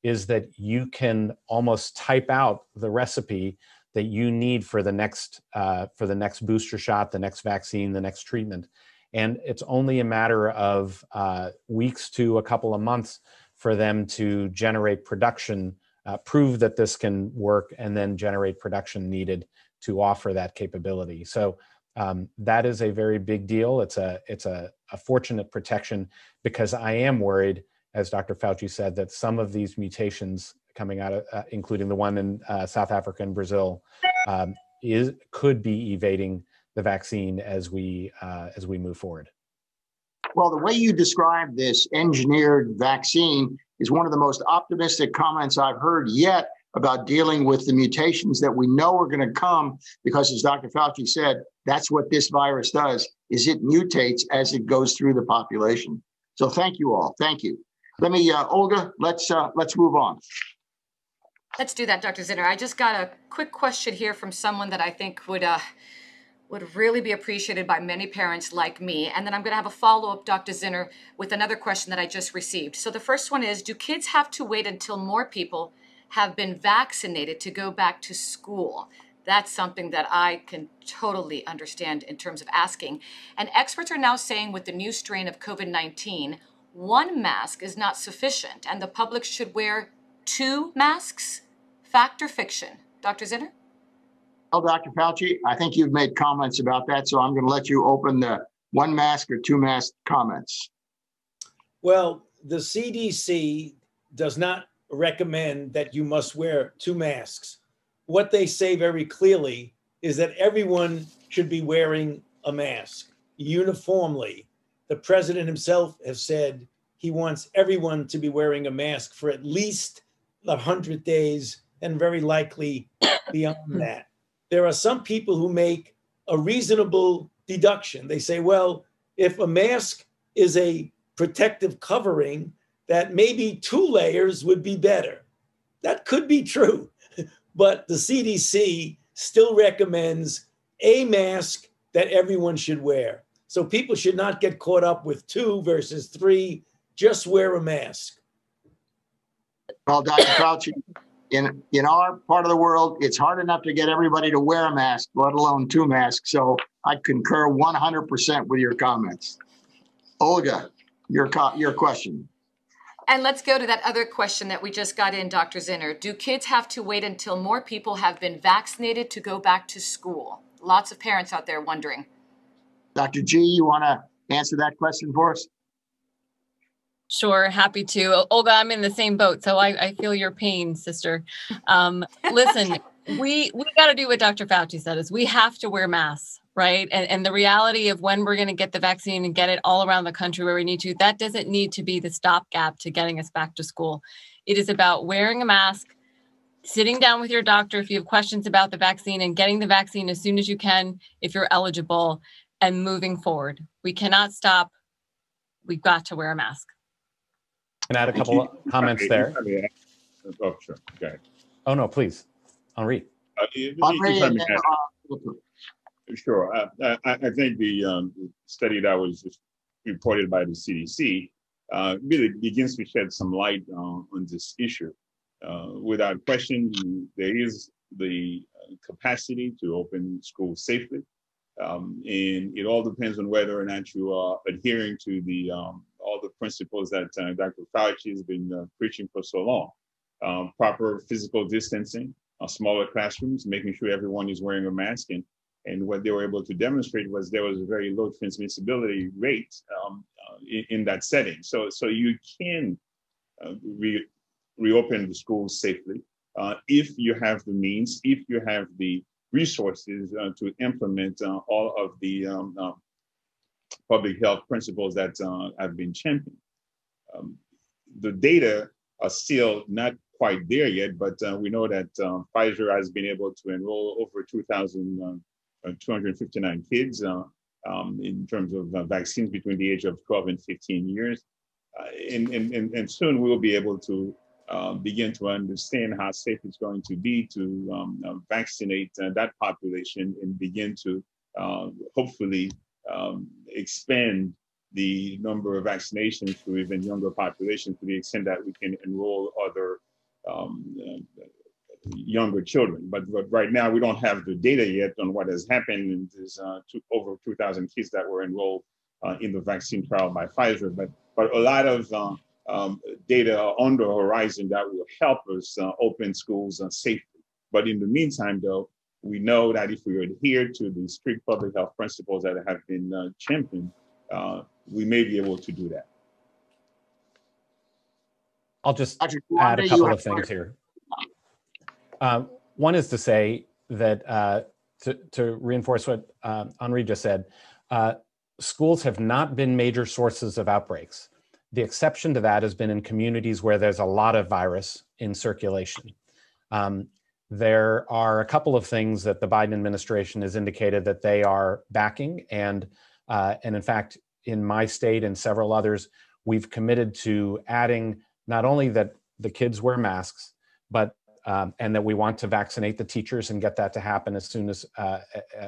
E: is that you can almost type out the recipe that you need for the next uh, for the next booster shot, the next vaccine, the next treatment, and it's only a matter of uh, weeks to a couple of months for them to generate production, uh, prove that this can work, and then generate production needed to offer that capability. So um, that is a very big deal. It's a it's a, a fortunate protection because I am worried, as Dr. Fauci said, that some of these mutations coming out of, uh, including the one in uh, South Africa and Brazil, um, is could be evading the vaccine as we uh, as we move forward.
D: Well, the way you describe this engineered vaccine is one of the most optimistic comments I've heard yet about dealing with the mutations that we know are going to come because as Dr. Fauci said, that's what this virus does is it mutates as it goes through the population. So thank you all. Thank you. Let me uh, Olga, let's uh, let's move on.
B: Let's do that, Dr. Zinner. I just got a quick question here from someone that I think would uh, would really be appreciated by many parents like me. And then I'm going to have a follow up, Dr. Zinner, with another question that I just received. So the first one is Do kids have to wait until more people have been vaccinated to go back to school? That's something that I can totally understand in terms of asking. And experts are now saying with the new strain of COVID 19, one mask is not sufficient and the public should wear two masks? Fact or fiction? Dr. Zinner?
D: Well, Dr. Fauci, I think you've made comments about that, so I'm going to let you open the one mask or two mask comments.
F: Well, the CDC does not recommend that you must wear two masks. What they say very clearly is that everyone should be wearing a mask uniformly. The president himself has said he wants everyone to be wearing a mask for at least 100 days and very likely beyond that there are some people who make a reasonable deduction. They say, well, if a mask is a protective covering, that maybe two layers would be better. That could be true, but the CDC still recommends a mask that everyone should wear. So people should not get caught up with two versus three. Just wear a mask.
D: Well, Dr. Fauci, in in our part of the world, it's hard enough to get everybody to wear a mask, let alone two masks. So I concur 100% with your comments. Olga, your co- your question.
B: And let's go to that other question that we just got in, Dr. Zinner. Do kids have to wait until more people have been vaccinated to go back to school? Lots of parents out there wondering.
D: Dr. G, you want to answer that question for us?
H: Sure, happy to. Olga, I'm in the same boat, so I, I feel your pain, sister. Um, listen, we we got to do what Dr. Fauci said: is we have to wear masks, right? And and the reality of when we're going to get the vaccine and get it all around the country where we need to, that doesn't need to be the stopgap to getting us back to school. It is about wearing a mask, sitting down with your doctor if you have questions about the vaccine, and getting the vaccine as soon as you can if you're eligible, and moving forward. We cannot stop. We've got to wear a mask.
E: And add a couple of comments there.
G: Oh, sure. Okay.
E: Oh, no, please. Henri.
G: Uh, Henri uh, sure. Uh, I, I, think the um, study that was reported by the CDC uh, really begins to shed some light on this issue. Uh, without question, there is the uh, capacity to open schools safely. Um, and it all depends on whether or not you are adhering to the um, all the principles that uh, Dr. Fauci has been uh, preaching for so long. Um, proper physical distancing, uh, smaller classrooms, making sure everyone is wearing a mask. And, and what they were able to demonstrate was there was a very low transmissibility rate um, uh, in, in, that setting. So, so you can uh, re- reopen the schools safely uh, if you have the means, if you have the resources to implement all of the um, public health principles that uh, have been championed. Um, the data are still not quite there yet, but uh, we know that uh, Pfizer has been able to enroll over 2,259 uh, uh, kids uh, um, in terms of vaccines between the age of 12 and 15 years. And, and, and, soon we will be able to begin to understand how safe it's going to be to um, vaccinate that population and begin to hopefully um, expand the number of vaccinations to even younger populations to the extent that we can enroll other um, uh, younger children. But, but, right now, we don't have the data yet on what has happened. There's uh, two, over 2,000 kids that were enrolled uh, in the vaccine trial by Pfizer, but, but a lot of uh, um, data on the horizon that will help us uh, open schools uh, safely. But in the meantime, though, we know that if we adhere to the strict public health principles that have been uh, championed, uh, we may be able to do that.
E: I'll just add a couple of things here. Um, one is to say that uh, to, to reinforce what uh, Henri just said, uh, schools have not been major sources of outbreaks. The exception to that has been in communities where there's a lot of virus in circulation. Um, there are a couple of things that the Biden administration has indicated that they are backing, and uh, and in fact, in my state and several others, we've committed to adding not only that the kids wear masks, but um, and that we want to vaccinate the teachers and get that to happen as soon as uh,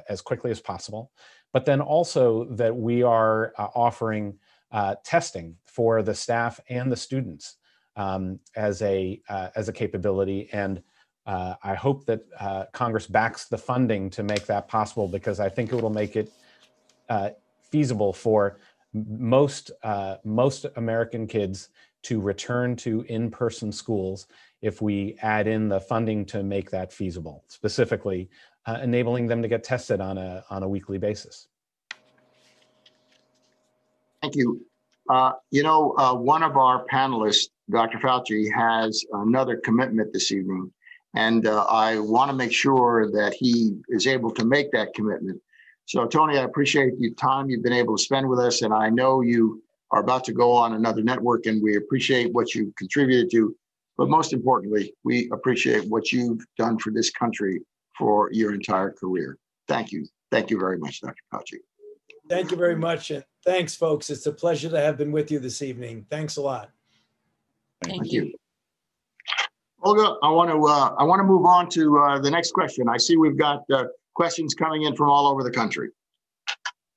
E: as quickly as possible. But then also that we are uh, offering uh, testing for the staff and the students um, as a uh, as a capability. And uh, I hope that uh, Congress backs the funding to make that possible because I think it will make it feasible for most most American kids to return to in-person schools if we add in the funding to make that feasible, specifically uh, enabling them to get tested on a, on a weekly basis.
D: Thank you. Uh, you know, uh, one of our panelists, Dr. Fauci, has another commitment this evening, and uh, I want to make sure that he is able to make that commitment. So, Tony, I appreciate the time you've been able to spend with us, and I know you are about to go on another network, and we appreciate what you contributed to. But most importantly, we appreciate what you've done for this country for your entire career. Thank you. Thank you very much, Dr. Fauci.
F: Thank you very much. And thanks, folks. It's a pleasure to have been with you this evening. Thanks a lot.
H: Thank, Thank you. you.
D: Olga, I want to uh, I want to move on to uh, the next question. I see we've got uh, questions coming in from all over the country.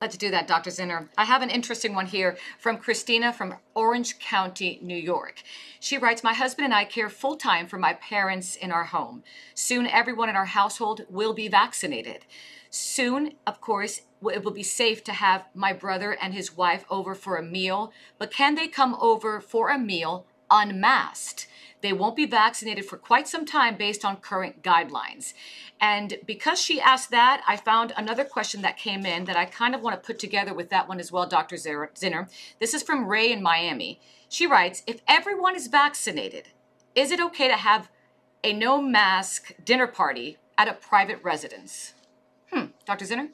B: Let's do that, Dr. Zinner. I have an interesting one here from Christina from Orange County, New York. She writes My husband and I care full time for my parents in our home. Soon, everyone in our household will be vaccinated. Soon, of course, it will be safe to have my brother and his wife over for a meal, but can they come over for a meal unmasked? They won't be vaccinated for quite some time based on current guidelines. And because she asked that, I found another question that came in that I kind of want to put together with that one as well, Dr. Zinner. This is from Ray in Miami. She writes If everyone is vaccinated, is it okay to have a no mask dinner party at a private residence? Hmm, Dr. Zinner?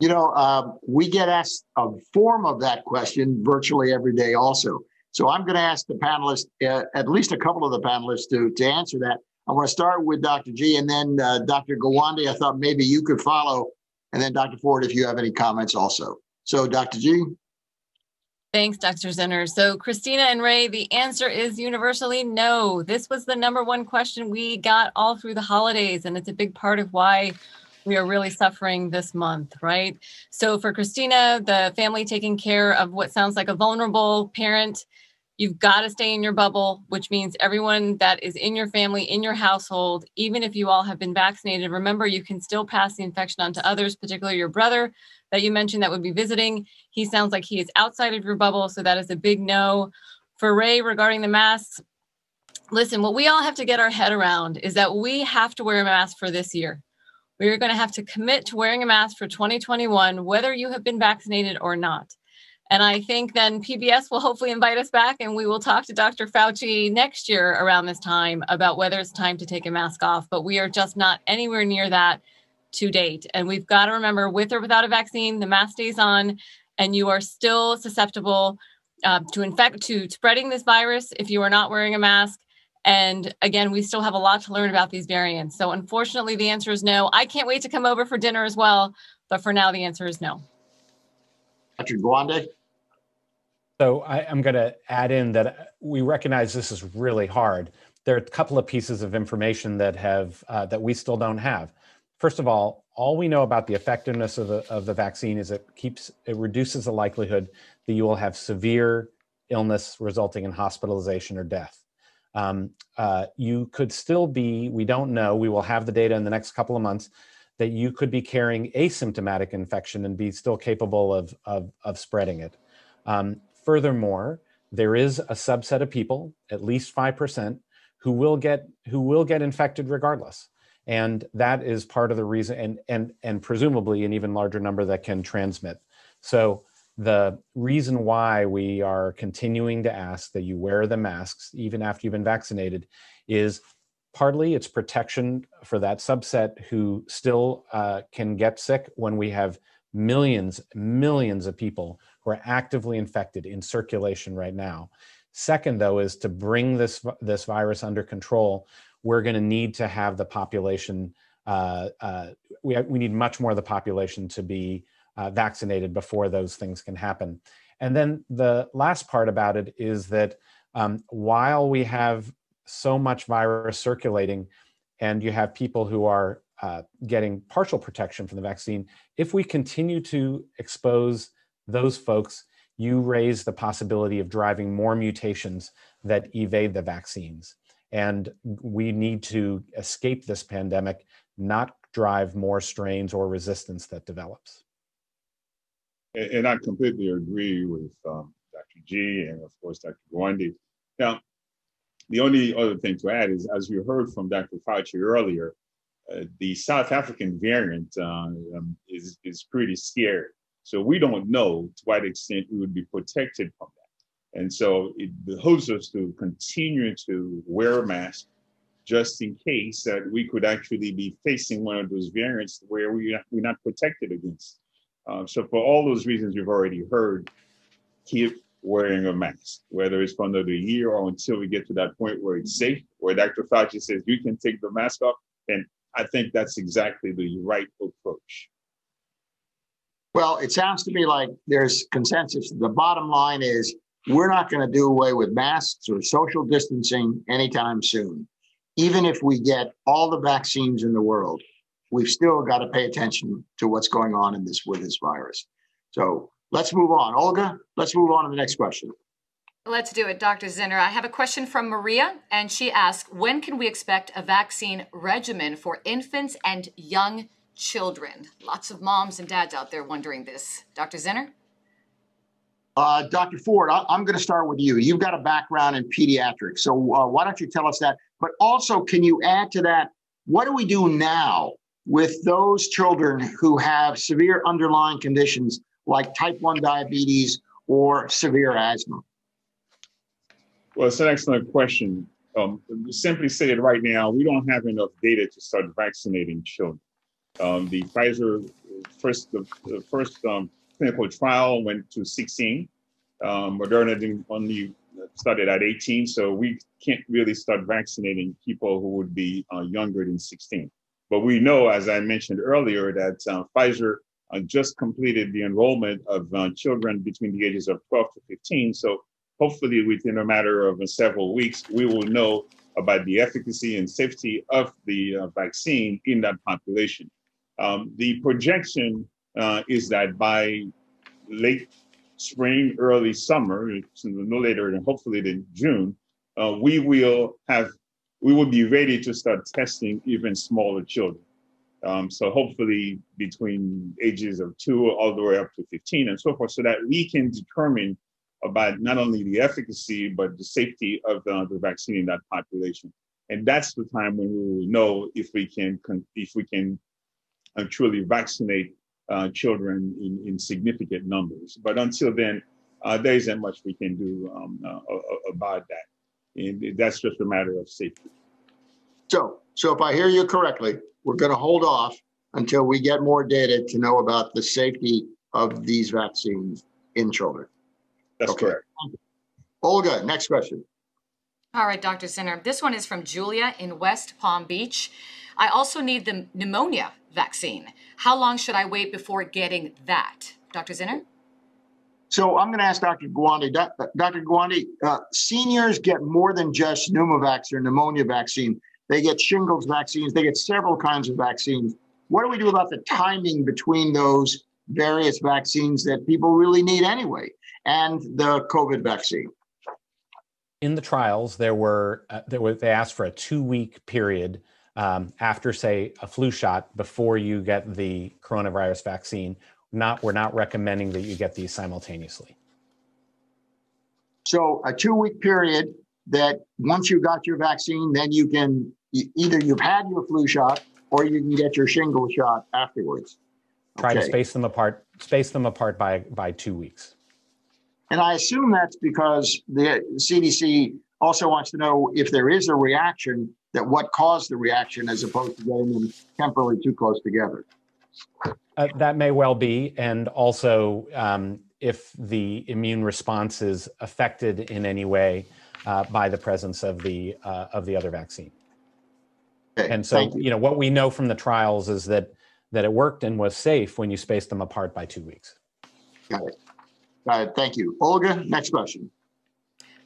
D: You know, um, we get asked a form of that question virtually every day, also. So I'm going to ask the panelists, uh, at least a couple of the panelists, to, to answer that. I want to start with Dr. G and then uh, Dr. Gawande. I thought maybe you could follow, and then Dr. Ford, if you have any comments also. So, Dr. G.
H: Thanks, Dr. Zinner. So, Christina and Ray, the answer is universally no. This was the number one question we got all through the holidays, and it's a big part of why we are really suffering this month, right? So, for Christina, the family taking care of what sounds like a vulnerable parent You've got to stay in your bubble, which means everyone that is in your family, in your household, even if you all have been vaccinated, remember you can still pass the infection on to others, particularly your brother that you mentioned that would be visiting. He sounds like he is outside of your bubble, so that is a big no. For Ray, regarding the masks, listen, what we all have to get our head around is that we have to wear a mask for this year. We are going to have to commit to wearing a mask for 2021, whether you have been vaccinated or not. And I think then PBS will hopefully invite us back and we will talk to Dr. Fauci next year around this time about whether it's time to take a mask off. But we are just not anywhere near that to date. And we've got to remember with or without a vaccine, the mask stays on and you are still susceptible uh, to infect, to spreading this virus if you are not wearing a mask. And again, we still have a lot to learn about these variants. So unfortunately, the answer is no. I can't wait to come over for dinner as well. But for now, the answer is no.
D: Dr. Gawande?
E: So I, am going to add in that we recognize this is really hard. There are a couple of pieces of information that have uh, that we still don't have. First of all, all we know about the effectiveness of the of the vaccine is it keeps it reduces the likelihood that you will have severe illness resulting in hospitalization or death. Um, uh, you could still be, we don't know, we will have the data in the next couple of months, that you could be carrying asymptomatic infection and be still capable of, of, of spreading it. Um, Furthermore, there is a subset of people, at least 5%, who will get who will get infected regardless. And that is part of the reason and and and presumably an even larger number that can transmit. So the reason why we are continuing to ask that you wear the masks even after you've been vaccinated is Partly it's protection for that subset who still uh, can get sick when we have millions, millions of people who are actively infected in circulation right now. Second, though, is to bring this, this virus under control, we're going to need to have the population, uh, uh, we, we need much more of the population to be uh, vaccinated before those things can happen. And then the last part about it is that um, while we have so much virus circulating and you have people who are uh, getting partial protection from the vaccine, if we continue to expose those folks, you raise the possibility of driving more mutations that evade the vaccines. And we need to escape this pandemic, not drive more strains or resistance that develops.
G: And, I completely agree with um, Dr. G and, of course, Dr. Gawande. Now, the only other thing to add is, as you heard from Dr. Fauci earlier, uh, the South African variant uh, um, is, is pretty scary. So we don't know to what extent we would be protected from that. And so it behooves us to continue to wear a mask just in case that we could actually be facing one of those variants where we, we're not protected against. Uh, so for all those reasons you've already heard, keep wearing a mask, whether it's for another year or until we get to that point where it's safe, where Dr. Fauci says you can take the mask off. And I think that's exactly the right approach.
D: Well, it sounds to me like there's consensus. The bottom line is we're not going to do away with masks or social distancing anytime soon. Even if we get all the vaccines in the world, we've still got to pay attention to what's going on in this with this virus. So Let's move on. Olga, let's move on to the next question.
B: Let's do it, Dr. Zinner. I have a question from Maria, and she asks When can we expect a vaccine regimen for infants and young children? Lots of moms and dads out there wondering this. Dr. Zinner?
D: Uh, Dr. Ford, I- am going to start with you. You've got a background in pediatrics, so uh, why don't you tell us that? But also, can you add to that? What do we do now with those children who have severe underlying conditions like type 1 diabetes or severe asthma?
G: Well, it's an excellent question. Um, simply stated, right now, we don't have enough data to start vaccinating children. Um, the Pfizer first, the, the first um, clinical trial went to 16. Um, Moderna only started at 18, so we can't really start vaccinating people who would be uh, younger than 16. But we know, as I mentioned earlier, that uh, Pfizer uh, just completed the enrollment of uh, children between the ages of 12 to 15. So hopefully within a matter of uh, several weeks, we will know about the efficacy and safety of the uh, vaccine in that population. Um, the projection uh, is that by late spring, early summer, no later than hopefully than June, uh, we will have we will be ready to start testing even smaller children. Um, so hopefully between ages of two all the way up to 15 and so forth, so that we can determine about not only the efficacy, but the safety of the, the vaccine in that population. And that's the time when we will know if we can, if we can uh, truly vaccinate uh, children in, in significant numbers. But until then, uh, there isn't much we can do um, uh, about that. And that's just a matter of safety.
D: So, so if I hear you correctly, we're going to hold off until we get more data to know about the safety of these vaccines in children.
G: That's okay. correct.
D: Olga, next question.
B: All right, Dr. Zinner. This one is from Julia in West Palm Beach. I also need the pneumonia vaccine. How long should I wait before getting that? Dr. Zinner?
D: So I'm going to ask Dr. Gawande. Dr. Gawande, uh, seniors get more than just pneumovax or pneumonia vaccine. They get shingles vaccines. They get several kinds of vaccines. What do we do about the timing between those various vaccines that people really need anyway and the COVID vaccine?
E: In the trials, there were uh, there were they asked for a two week period um, after, say, a flu shot before you get the coronavirus vaccine. Not we're not recommending that you get these simultaneously.
D: So a two week period that once you got your vaccine, then you can either you've had your flu shot or you can get your shingle shot afterwards.
E: Try okay. to space them apart. Space them apart by by two weeks.
D: And I assume that's because the CDC also wants to know if there is a reaction, that what caused the reaction as opposed to getting them temporarily too close together.
E: Uh, that may well be. And also, um, if the immune response is affected in any way uh, by the presence of the, uh, of the other vaccine.
D: Okay,
E: And so,
D: thank
E: you know, what we know from the trials is that, that it worked and was safe when you spaced them apart by two weeks.
D: Got it. Got it. Thank you. Olga, next question.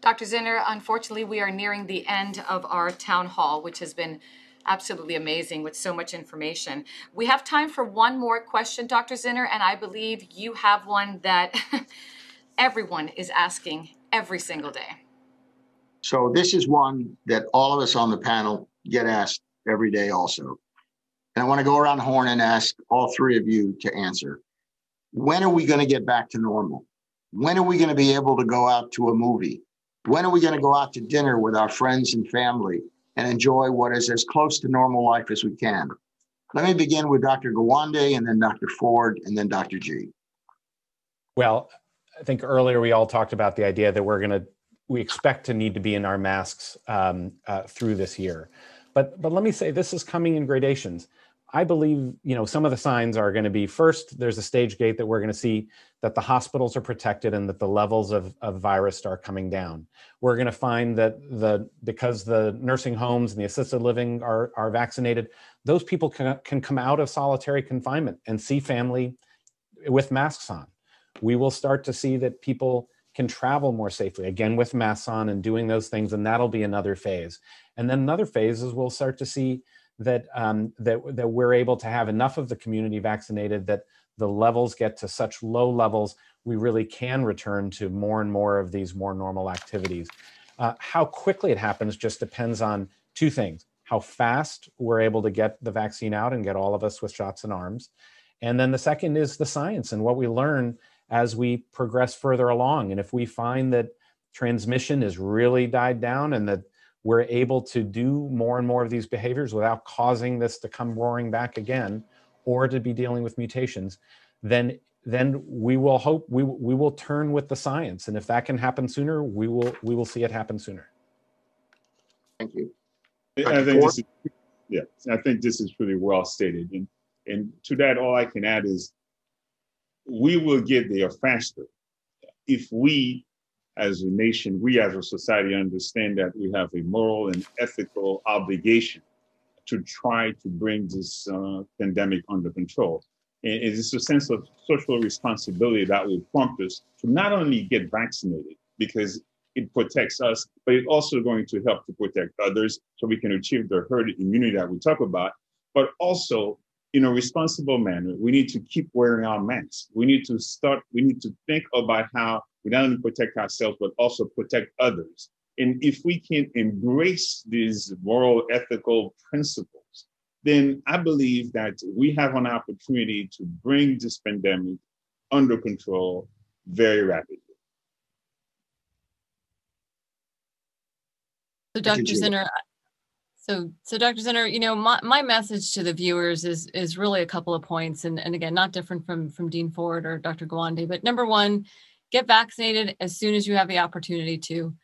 B: Dr. Zinner, unfortunately, we are nearing the end of our town hall, which has been absolutely amazing with so much information. We have time for one more question, Dr. Zinner, and I believe you have one that everyone is asking every single day.
D: So this is one that all of us on the panel get asked every day also. And I want to go around the horn and ask all three of you to answer. When are we going to get back to normal? When are we going to be able to go out to a movie? When are we going to go out to dinner with our friends and family and enjoy what is as close to normal life as we can? Let me begin with Dr. Gawande and then Dr. Ford and then Dr. G.
E: Well, I think earlier we all talked about the idea that we're going to, we expect to need to be in our masks um, uh, through this year. But, but let me say, this is coming in gradations. I believe, you know, some of the signs are going to be first, there's a stage gate that we're going to see that the hospitals are protected and that the levels of, of virus are coming down. We're going to find that the because the nursing homes and the assisted living are, are vaccinated, those people can, can come out of solitary confinement and see family with masks on. We will start to see that people can travel more safely, again with masks on and doing those things, and that'll be another phase. And then another phase is we'll start to see that um, that that we're able to have enough of the community vaccinated that the levels get to such low levels we really can return to more and more of these more normal activities. Uh, how quickly it happens just depends on two things: how fast we're able to get the vaccine out and get all of us with shots in arms, and then the second is the science and what we learn as we progress further along. And if we find that transmission is really died down and that we're able to do more and more of these behaviors without causing this to come roaring back again or to be dealing with mutations then then we will hope we, we will turn with the science and if that can happen sooner we will we will see it happen sooner
D: Thank you.
G: I think this is, yeah, I think this is pretty well stated. And and to that, all I can add is we will get there faster if we as a nation, we as a society understand that we have a moral and ethical obligation to try to bring this uh, pandemic under control. And it's a sense of social responsibility that will prompt us to not only get vaccinated because it protects us, but it's also going to help to protect others so we can achieve the herd immunity that we talk about, but also in a responsible manner, we need to keep wearing our masks. We need to start, we need to think about how we not only protect ourselves, but also protect others. And if we can embrace these moral, ethical principles, then I believe that we have an opportunity to bring this pandemic under control very rapidly.
H: So, Dr. Zinner, so, so Dr. Zinner, you know, my, my message to the viewers is is really a couple of points, and, and again, not different from from Dean Ford or Dr. Gawande, but number one, get vaccinated as soon as you have the opportunity to.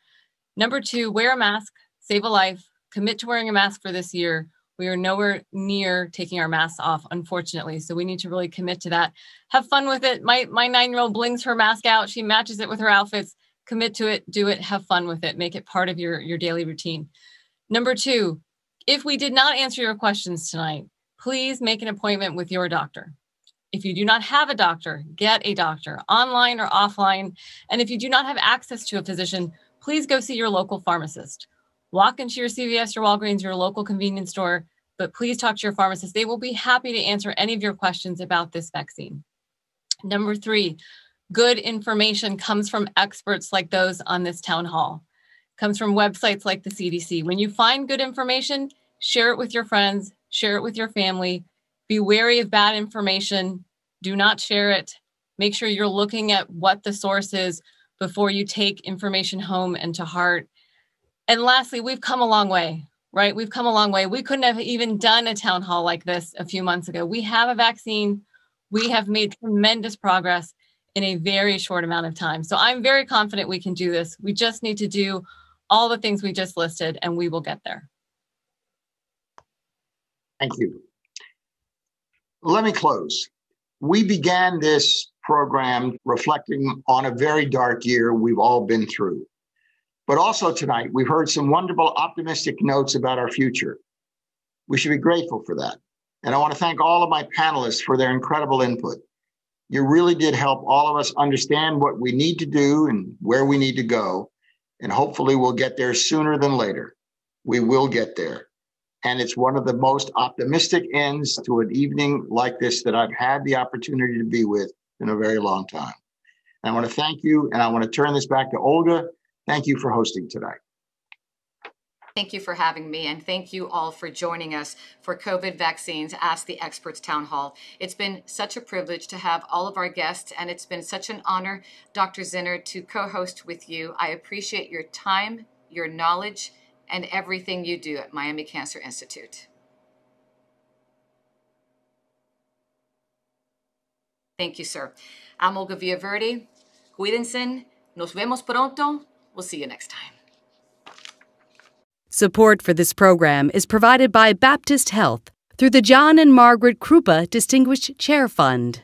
H: Number two, wear a mask, save a life, commit to wearing a mask for this year. We are nowhere near taking our masks off, unfortunately. So we need to really commit to that. Have fun with it. My my nine-year-old blings her mask out. She matches it with her outfits. Commit to it, do it, have fun with it, make it part of your, your daily routine. Number two, if we did not answer your questions tonight, please make an appointment with your doctor. If you do not have a doctor, get a doctor online or offline. And if you do not have access to a physician, please go see your local pharmacist. Walk into your CVS, your Walgreens, your local convenience store, but please talk to your pharmacist. They will be happy to answer any of your questions about this vaccine. Number three, good information comes from experts like those on this town hall, comes from websites like the CDC. When you find good information, share it with your friends, share it with your family. Be wary of bad information. Do not share it. Make sure you're looking at what the source is before you take information home and to heart. And lastly, we've come a long way, right? We've come a long way. We couldn't have even done a town hall like this a few months ago. We have a vaccine. We have made tremendous progress. in a very short amount of time. So I'm very confident we can do this. We just need to do all the things we just listed and we will get there.
D: Thank you. Let me close. We began this program reflecting on a very dark year we've all been through. But also tonight, we've heard some wonderful optimistic notes about our future. We should be grateful for that. And I want to thank all of my panelists for their incredible input. You really did help all of us understand what we need to do and where we need to go. And hopefully, we'll get there sooner than later. We will get there. And it's one of the most optimistic ends to an evening like this that I've had the opportunity to be with in a very long time. And I want to thank you. And I want to turn this back to Olga. Thank you for hosting tonight.
B: Thank you for having me, and thank you all for joining us for COVID Vaccines Ask the Experts Town Hall. It's been such a privilege to have all of our guests, and it's been such an honor, Dr. Zinner, to co host with you. I appreciate your time, your knowledge, and everything you do at Miami Cancer Institute. Thank you, sir. I'm Olga Villaverde. Cuídense. Nos vemos pronto. We'll see you next time.
C: Support for this program is provided by Baptist Health through the John and Margaret Krupa Distinguished Chair Fund.